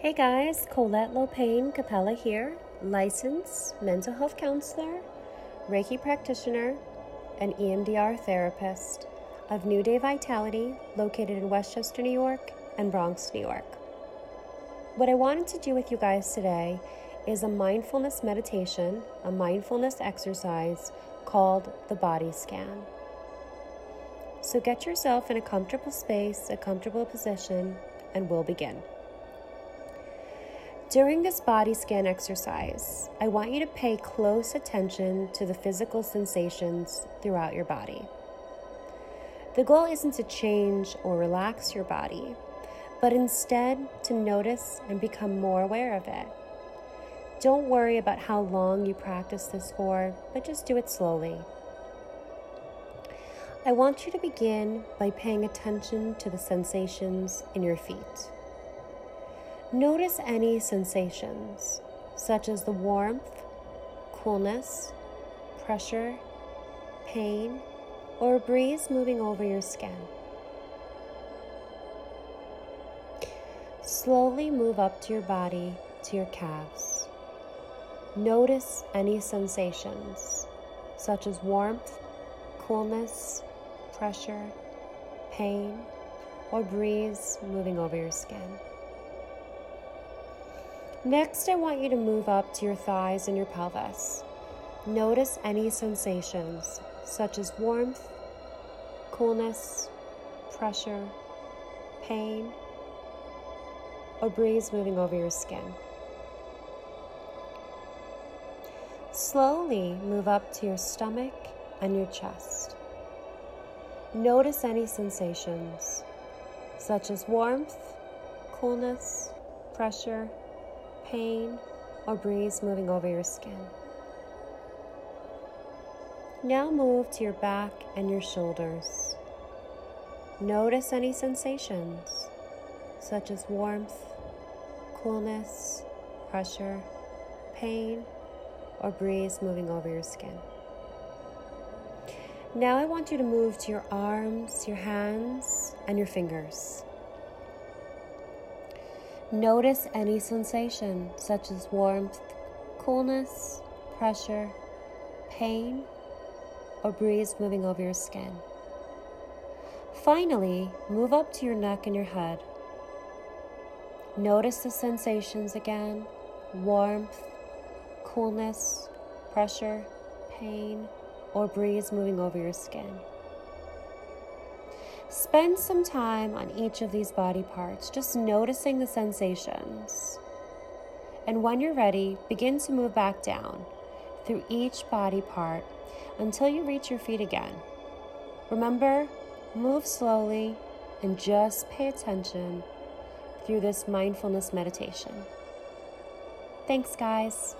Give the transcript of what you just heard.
Hey guys, Colette Lopain Capella here, licensed mental health counselor, Reiki practitioner, and EMDR therapist of New Day Vitality located in Westchester, New York and Bronx, New York. What I wanted to do with you guys today is a mindfulness meditation, a mindfulness exercise called the body scan. So get yourself in a comfortable space, a comfortable position, and we'll begin. During this body scan exercise, I want you to pay close attention to the physical sensations throughout your body. The goal isn't to change or relax your body, but instead to notice and become more aware of it. Don't worry about how long you practice this for, but just do it slowly. I want you to begin by paying attention to the sensations in your feet. Notice any sensations, such as the warmth, coolness, pressure, pain, or a breeze moving over your skin. Slowly move up to your body to your calves. Notice any sensations, such as warmth, coolness, pressure, pain, or breeze moving over your skin. Next, I want you to move up to your thighs and your pelvis. Notice any sensations, such as warmth, coolness, pressure, pain, or breeze moving over your skin. Slowly move up to your stomach and your chest. Notice any sensations, such as warmth, coolness, pressure, pain, or breeze moving over your skin. Now move to your back and your shoulders. Notice any sensations, such as warmth, coolness, pressure, pain, or breeze moving over your skin. Now I want you to move to your arms, your hands, and your fingers. Notice any sensation, such as warmth, coolness, pressure, pain, or breeze moving over your skin. Finally, move up to your neck and your head. Notice the sensations again warmth, coolness, pressure, pain, or breeze moving over your skin. Spend some time on each of these body parts, just noticing the sensations. And when you're ready, begin to move back down through each body part until you reach your feet again. Remember, move slowly and just pay attention through this mindfulness meditation. Thanks, guys.